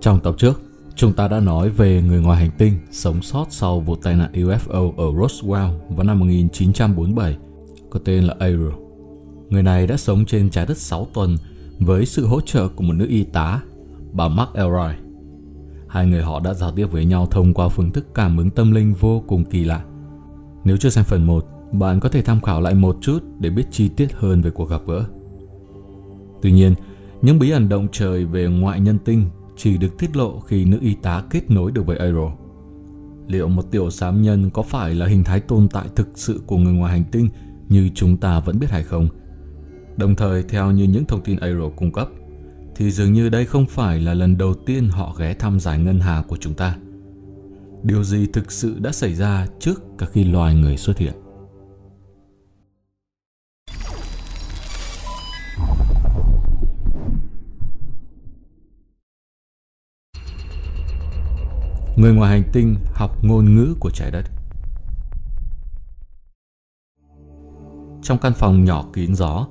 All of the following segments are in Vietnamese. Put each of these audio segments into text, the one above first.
Trong tập trước, chúng ta đã nói về người ngoài hành tinh sống sót sau vụ tai nạn UFO ở Roswell vào năm 1947, có tên là Ariel. Người này đã sống trên trái đất 6 tuần với sự hỗ trợ của một nữ y tá, bà Mark Elroy. Hai người họ đã giao tiếp với nhau thông qua phương thức cảm ứng tâm linh vô cùng kỳ lạ. Nếu chưa xem phần 1, bạn có thể tham khảo lại một chút để biết chi tiết hơn về cuộc gặp gỡ. Tuy nhiên, những bí ẩn động trời về ngoại nhân tinh chỉ được tiết lộ khi nữ y tá kết nối được với Aero. Liệu một tiểu sám nhân có phải là hình thái tồn tại thực sự của người ngoài hành tinh như chúng ta vẫn biết hay không? Đồng thời, theo như những thông tin Aero cung cấp, thì dường như đây không phải là lần đầu tiên họ ghé thăm giải ngân hà của chúng ta. Điều gì thực sự đã xảy ra trước cả khi loài người xuất hiện? Người ngoài hành tinh học ngôn ngữ của trái đất. Trong căn phòng nhỏ kín gió,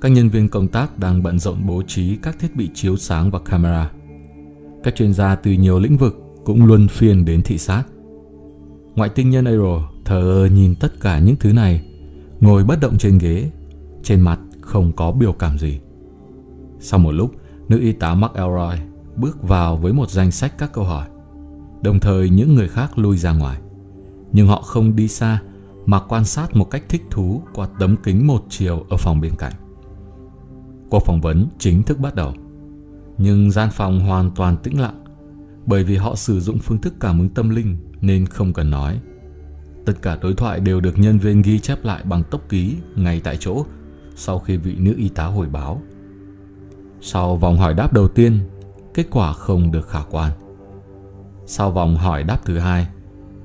các nhân viên công tác đang bận rộn bố trí các thiết bị chiếu sáng và camera. Các chuyên gia từ nhiều lĩnh vực cũng luân phiên đến thị sát. Ngoại tinh nhân Aero thờ ơ nhìn tất cả những thứ này, ngồi bất động trên ghế, trên mặt không có biểu cảm gì. Sau một lúc, nữ y tá Mark Elroy bước vào với một danh sách các câu hỏi. Đồng thời những người khác lui ra ngoài. Nhưng họ không đi xa mà quan sát một cách thích thú qua tấm kính một chiều ở phòng bên cạnh. Cuộc phỏng vấn chính thức bắt đầu. Nhưng gian phòng hoàn toàn tĩnh lặng bởi vì họ sử dụng phương thức cảm ứng tâm linh nên không cần nói. Tất cả đối thoại đều được nhân viên ghi chép lại bằng tốc ký ngay tại chỗ sau khi vị nữ y tá hồi báo. Sau vòng hỏi đáp đầu tiên, kết quả không được khả quan. Sau vòng hỏi đáp thứ hai,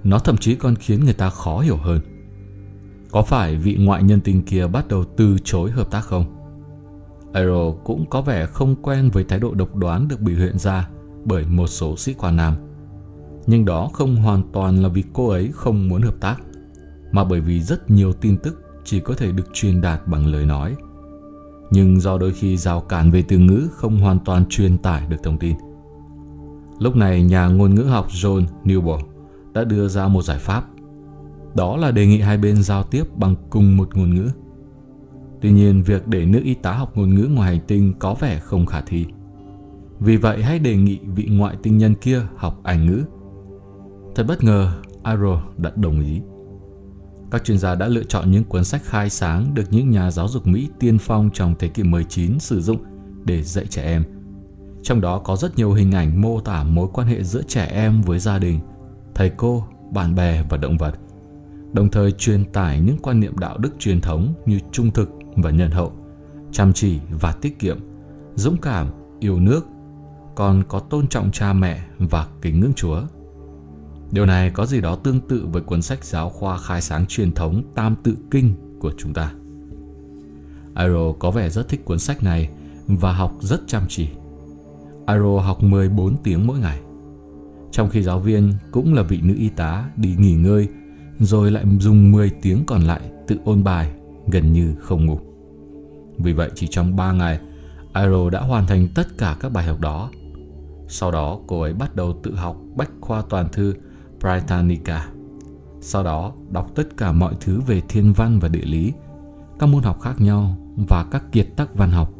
nó thậm chí còn khiến người ta khó hiểu hơn. Có phải vị ngoại nhân tình kia bắt đầu từ chối hợp tác không? Aero cũng có vẻ không quen với thái độ độc đoán được biểu hiện ra bởi một số sĩ quan nam. Nhưng đó không hoàn toàn là vì cô ấy không muốn hợp tác, mà bởi vì rất nhiều tin tức chỉ có thể được truyền đạt bằng lời nói. Nhưng do đôi khi rào cản về từ ngữ không hoàn toàn truyền tải được thông tin. Lúc này nhà ngôn ngữ học John Newell đã đưa ra một giải pháp. Đó là đề nghị hai bên giao tiếp bằng cùng một ngôn ngữ. Tuy nhiên, việc để nữ y tá học ngôn ngữ ngoài hành tinh có vẻ không khả thi. Vì vậy hãy đề nghị vị ngoại tinh nhân kia học Anh ngữ. Thật bất ngờ, Aro đã đồng ý. Các chuyên gia đã lựa chọn những cuốn sách khai sáng được những nhà giáo dục Mỹ tiên phong trong thế kỷ 19 sử dụng để dạy trẻ em. Trong đó có rất nhiều hình ảnh mô tả mối quan hệ giữa trẻ em với gia đình, thầy cô, bạn bè và động vật, đồng thời truyền tải những quan niệm đạo đức truyền thống như trung thực và nhân hậu, chăm chỉ và tiết kiệm, dũng cảm, yêu nước, còn có tôn trọng cha mẹ và kính ngưỡng Chúa. Điều này có gì đó tương tự với cuốn sách giáo khoa khai sáng truyền thống Tam Tự Kinh của chúng ta. Iro có vẻ rất thích cuốn sách này và học rất chăm chỉ. Aro học 14 tiếng mỗi ngày. Trong khi giáo viên cũng là vị nữ y tá đi nghỉ ngơi rồi lại dùng 10 tiếng còn lại tự ôn bài gần như không ngủ. Vì vậy chỉ trong 3 ngày, Aro đã hoàn thành tất cả các bài học đó. Sau đó cô ấy bắt đầu tự học bách khoa toàn thư Britannica. Sau đó đọc tất cả mọi thứ về thiên văn và địa lý, các môn học khác nhau và các kiệt tác văn học.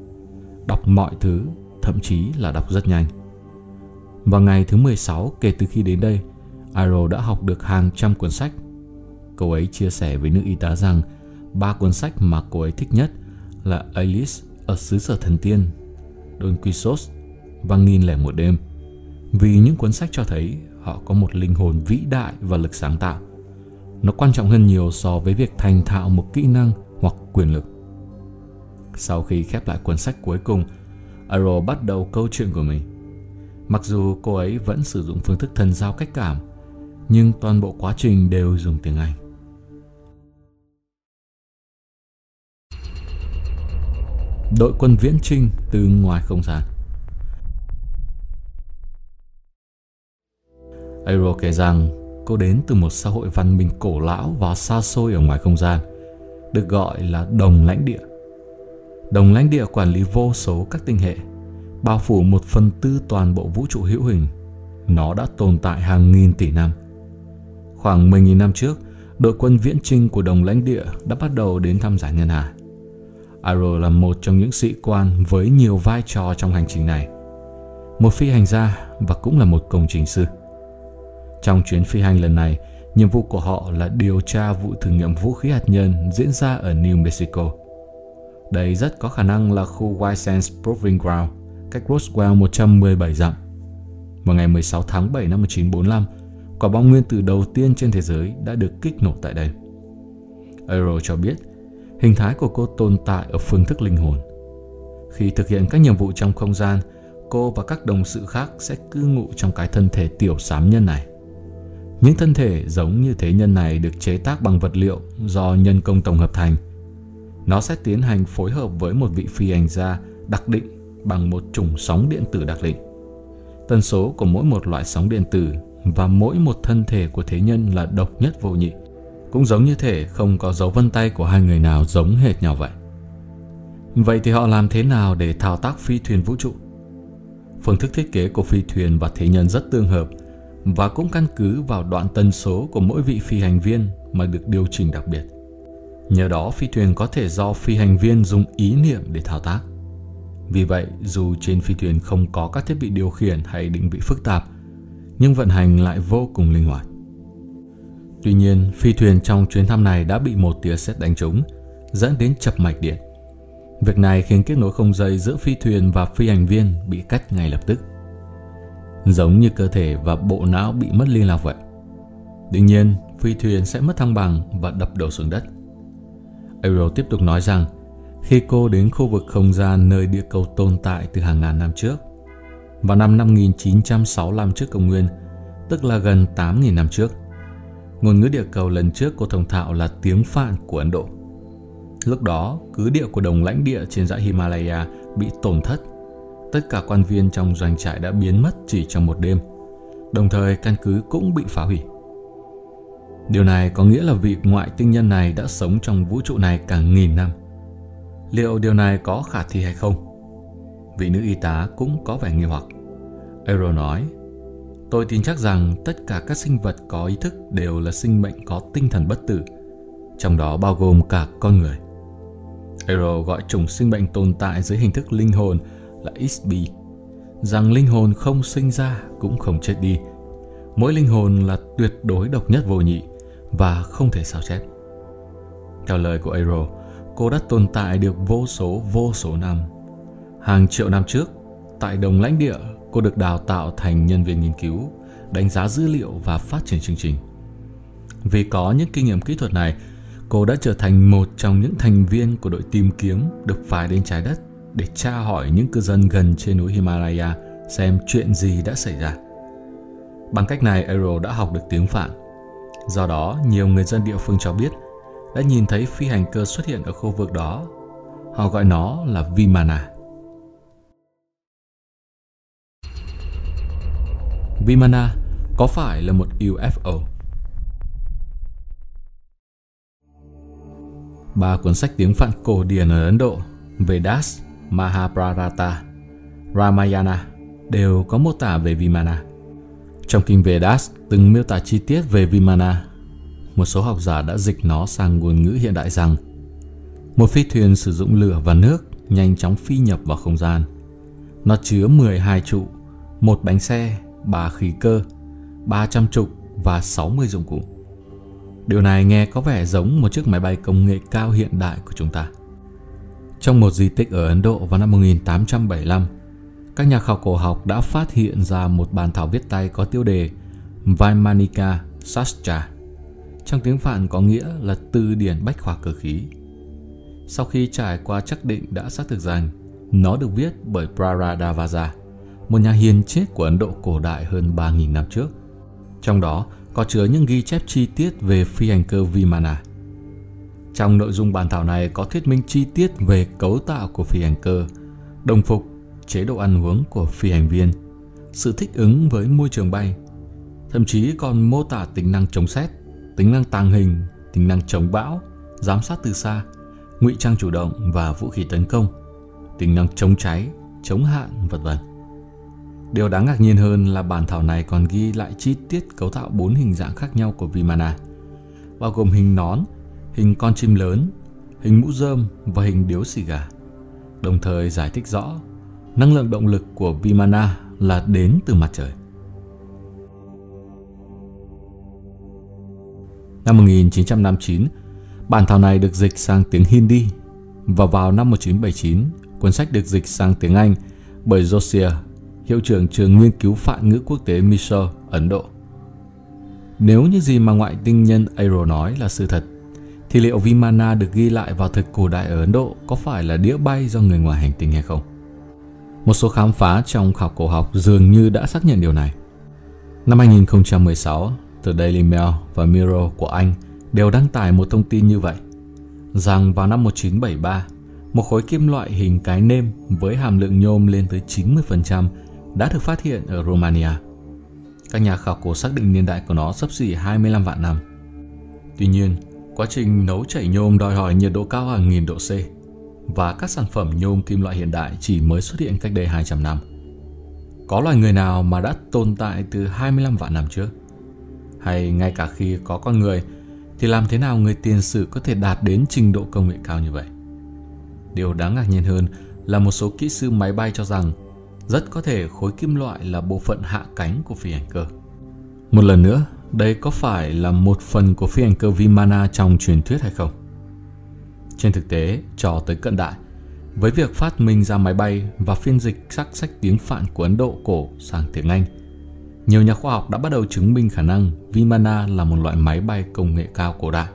Đọc mọi thứ, thậm chí là đọc rất nhanh. Vào ngày thứ 16 kể từ khi đến đây, Iro đã học được hàng trăm cuốn sách. Cô ấy chia sẻ với nữ y tá rằng ba cuốn sách mà cô ấy thích nhất là Alice ở xứ sở thần tiên, Don Quixote và Nghìn lẻ một đêm. Vì những cuốn sách cho thấy họ có một linh hồn vĩ đại và lực sáng tạo. Nó quan trọng hơn nhiều so với việc thành thạo một kỹ năng hoặc quyền lực. Sau khi khép lại cuốn sách cuối cùng, Aro bắt đầu câu chuyện của mình. Mặc dù cô ấy vẫn sử dụng phương thức thần giao cách cảm, nhưng toàn bộ quá trình đều dùng tiếng Anh. Đội quân viễn trinh từ ngoài không gian Aero kể rằng cô đến từ một xã hội văn minh cổ lão và xa xôi ở ngoài không gian, được gọi là đồng lãnh địa. Đồng lãnh địa quản lý vô số các tinh hệ, bao phủ một phần tư toàn bộ vũ trụ hữu hình. Nó đã tồn tại hàng nghìn tỷ năm. Khoảng 10.000 năm trước, đội quân viễn trinh của đồng lãnh địa đã bắt đầu đến thăm giải ngân hà. Arrow là một trong những sĩ quan với nhiều vai trò trong hành trình này. Một phi hành gia và cũng là một công trình sư. Trong chuyến phi hành lần này, nhiệm vụ của họ là điều tra vụ thử nghiệm vũ khí hạt nhân diễn ra ở New Mexico. Đây rất có khả năng là khu White Sands Proving Ground, cách Roswell 117 dặm. Vào ngày 16 tháng 7 năm 1945, quả bom nguyên tử đầu tiên trên thế giới đã được kích nổ tại đây. Aero cho biết, hình thái của cô tồn tại ở phương thức linh hồn. Khi thực hiện các nhiệm vụ trong không gian, cô và các đồng sự khác sẽ cư ngụ trong cái thân thể tiểu xám nhân này. Những thân thể giống như thế nhân này được chế tác bằng vật liệu do nhân công tổng hợp thành. Nó sẽ tiến hành phối hợp với một vị phi hành gia đặc định bằng một chủng sóng điện tử đặc định. Tần số của mỗi một loại sóng điện tử và mỗi một thân thể của thế nhân là độc nhất vô nhị. Cũng giống như thể không có dấu vân tay của hai người nào giống hệt nhau vậy. Vậy thì họ làm thế nào để thao tác phi thuyền vũ trụ? Phương thức thiết kế của phi thuyền và thế nhân rất tương hợp và cũng căn cứ vào đoạn tần số của mỗi vị phi hành viên mà được điều chỉnh đặc biệt. Nhờ đó phi thuyền có thể do phi hành viên dùng ý niệm để thao tác. Vì vậy, dù trên phi thuyền không có các thiết bị điều khiển hay định vị phức tạp, nhưng vận hành lại vô cùng linh hoạt. Tuy nhiên, phi thuyền trong chuyến thăm này đã bị một tia sét đánh trúng, dẫn đến chập mạch điện. Việc này khiến kết nối không dây giữa phi thuyền và phi hành viên bị cắt ngay lập tức. Giống như cơ thể và bộ não bị mất liên lạc vậy. Đương nhiên, phi thuyền sẽ mất thăng bằng và đập đầu xuống đất. Ariel tiếp tục nói rằng, khi cô đến khu vực không gian nơi địa cầu tồn tại từ hàng ngàn năm trước, vào năm 5965 trước công nguyên, tức là gần 8.000 năm trước, ngôn ngữ địa cầu lần trước cô thông thạo là tiếng Phạn của Ấn Độ. Lúc đó, cứ địa của đồng lãnh địa trên dãy Himalaya bị tổn thất. Tất cả quan viên trong doanh trại đã biến mất chỉ trong một đêm. Đồng thời căn cứ cũng bị phá hủy. Điều này có nghĩa là vị ngoại tinh nhân này đã sống trong vũ trụ này cả nghìn năm. Liệu điều này có khả thi hay không? Vị nữ y tá cũng có vẻ nghi hoặc. Aero nói, tôi tin chắc rằng tất cả các sinh vật có ý thức đều là sinh mệnh có tinh thần bất tử, trong đó bao gồm cả con người. Aero gọi chủng sinh mệnh tồn tại dưới hình thức linh hồn là XB, rằng linh hồn không sinh ra cũng không chết đi. Mỗi linh hồn là tuyệt đối độc nhất vô nhị và không thể sao chép. Theo lời của Aero, cô đã tồn tại được vô số vô số năm. Hàng triệu năm trước, tại đồng lãnh địa, cô được đào tạo thành nhân viên nghiên cứu, đánh giá dữ liệu và phát triển chương trình. Vì có những kinh nghiệm kỹ thuật này, cô đã trở thành một trong những thành viên của đội tìm kiếm được phái đến trái đất để tra hỏi những cư dân gần trên núi Himalaya xem chuyện gì đã xảy ra. Bằng cách này, Aero đã học được tiếng Phạn. Do đó, nhiều người dân địa phương cho biết đã nhìn thấy phi hành cơ xuất hiện ở khu vực đó. Họ gọi nó là Vimana. Vimana có phải là một UFO? Ba cuốn sách tiếng Phạn cổ điển ở Ấn Độ, Vedas, Mahabharata, Ramayana đều có mô tả về Vimana. Trong kinh Vedas từng miêu tả chi tiết về Vimana. Một số học giả đã dịch nó sang ngôn ngữ hiện đại rằng một phi thuyền sử dụng lửa và nước nhanh chóng phi nhập vào không gian. Nó chứa 12 trụ, một bánh xe, ba khí cơ, 300 trục và 60 dụng cụ. Điều này nghe có vẻ giống một chiếc máy bay công nghệ cao hiện đại của chúng ta. Trong một di tích ở Ấn Độ vào năm 1875, các nhà khảo cổ học đã phát hiện ra một bàn thảo viết tay có tiêu đề Vaimanika Sastra. Trong tiếng Phạn có nghĩa là từ điển bách khoa cơ khí. Sau khi trải qua chắc định đã xác thực rằng nó được viết bởi Praradavaja, một nhà hiền chết của Ấn Độ cổ đại hơn 3.000 năm trước. Trong đó có chứa những ghi chép chi tiết về phi hành cơ Vimana. Trong nội dung bản thảo này có thuyết minh chi tiết về cấu tạo của phi hành cơ, đồng phục, chế độ ăn uống của phi hành viên, sự thích ứng với môi trường bay, thậm chí còn mô tả tính năng chống xét, tính năng tàng hình, tính năng chống bão, giám sát từ xa, ngụy trang chủ động và vũ khí tấn công, tính năng chống cháy, chống hạn, vân vân. Điều đáng ngạc nhiên hơn là bản thảo này còn ghi lại chi tiết cấu tạo bốn hình dạng khác nhau của Vimana, bao gồm hình nón, hình con chim lớn, hình mũ rơm và hình điếu xì gà. Đồng thời giải thích rõ năng lượng động lực của Vimana là đến từ mặt trời. Năm 1959, bản thảo này được dịch sang tiếng Hindi và vào năm 1979, cuốn sách được dịch sang tiếng Anh bởi Josiah, hiệu trưởng trường nghiên cứu phạn ngữ quốc tế Mysore, Ấn Độ. Nếu như gì mà ngoại tinh nhân Aero nói là sự thật, thì liệu Vimana được ghi lại vào thời cổ đại ở Ấn Độ có phải là đĩa bay do người ngoài hành tinh hay không? Một số khám phá trong khảo cổ học dường như đã xác nhận điều này. Năm 2016, The Daily Mail và Mirror của Anh đều đăng tải một thông tin như vậy, rằng vào năm 1973, một khối kim loại hình cái nêm với hàm lượng nhôm lên tới 90% đã được phát hiện ở Romania. Các nhà khảo cổ xác định niên đại của nó sắp xỉ 25 vạn năm. Tuy nhiên, quá trình nấu chảy nhôm đòi hỏi nhiệt độ cao hàng nghìn độ C và các sản phẩm nhôm kim loại hiện đại chỉ mới xuất hiện cách đây 200 năm. Có loài người nào mà đã tồn tại từ 25 vạn năm trước? Hay ngay cả khi có con người thì làm thế nào người tiền sử có thể đạt đến trình độ công nghệ cao như vậy? Điều đáng ngạc nhiên hơn là một số kỹ sư máy bay cho rằng rất có thể khối kim loại là bộ phận hạ cánh của phi hành cơ. Một lần nữa, đây có phải là một phần của phi hành cơ Vimana trong truyền thuyết hay không? Trên thực tế, cho tới cận đại, với việc phát minh ra máy bay và phiên dịch sắc sách tiếng Phạn của Ấn Độ cổ sang tiếng Anh, nhiều nhà khoa học đã bắt đầu chứng minh khả năng Vimana là một loại máy bay công nghệ cao cổ đại.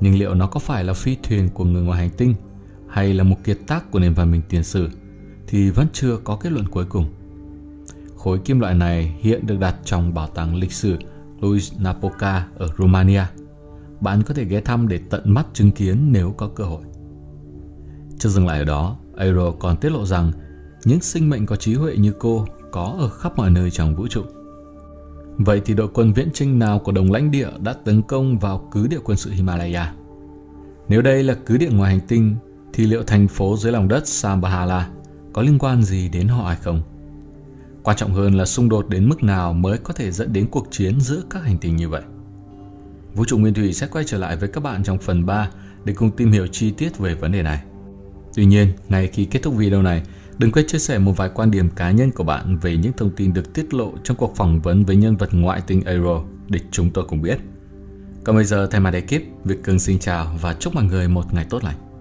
Nhưng liệu nó có phải là phi thuyền của người ngoài hành tinh hay là một kiệt tác của nền văn minh tiền sử thì vẫn chưa có kết luận cuối cùng. Khối kim loại này hiện được đặt trong bảo tàng lịch sử Louis Napoca ở Romania. Bạn có thể ghé thăm để tận mắt chứng kiến nếu có cơ hội. Chưa dừng lại ở đó, Aero còn tiết lộ rằng những sinh mệnh có trí huệ như cô có ở khắp mọi nơi trong vũ trụ. Vậy thì đội quân viễn trinh nào của đồng lãnh địa đã tấn công vào cứ địa quân sự Himalaya? Nếu đây là cứ địa ngoài hành tinh, thì liệu thành phố dưới lòng đất Sambahala có liên quan gì đến họ hay không? Quan trọng hơn là xung đột đến mức nào mới có thể dẫn đến cuộc chiến giữa các hành tinh như vậy. Vũ trụ Nguyên Thủy sẽ quay trở lại với các bạn trong phần 3 để cùng tìm hiểu chi tiết về vấn đề này. Tuy nhiên, ngay khi kết thúc video này, đừng quên chia sẻ một vài quan điểm cá nhân của bạn về những thông tin được tiết lộ trong cuộc phỏng vấn với nhân vật ngoại tinh Aero để chúng tôi cùng biết. Còn bây giờ, thay mặt ekip, Việt Cường xin chào và chúc mọi người một ngày tốt lành.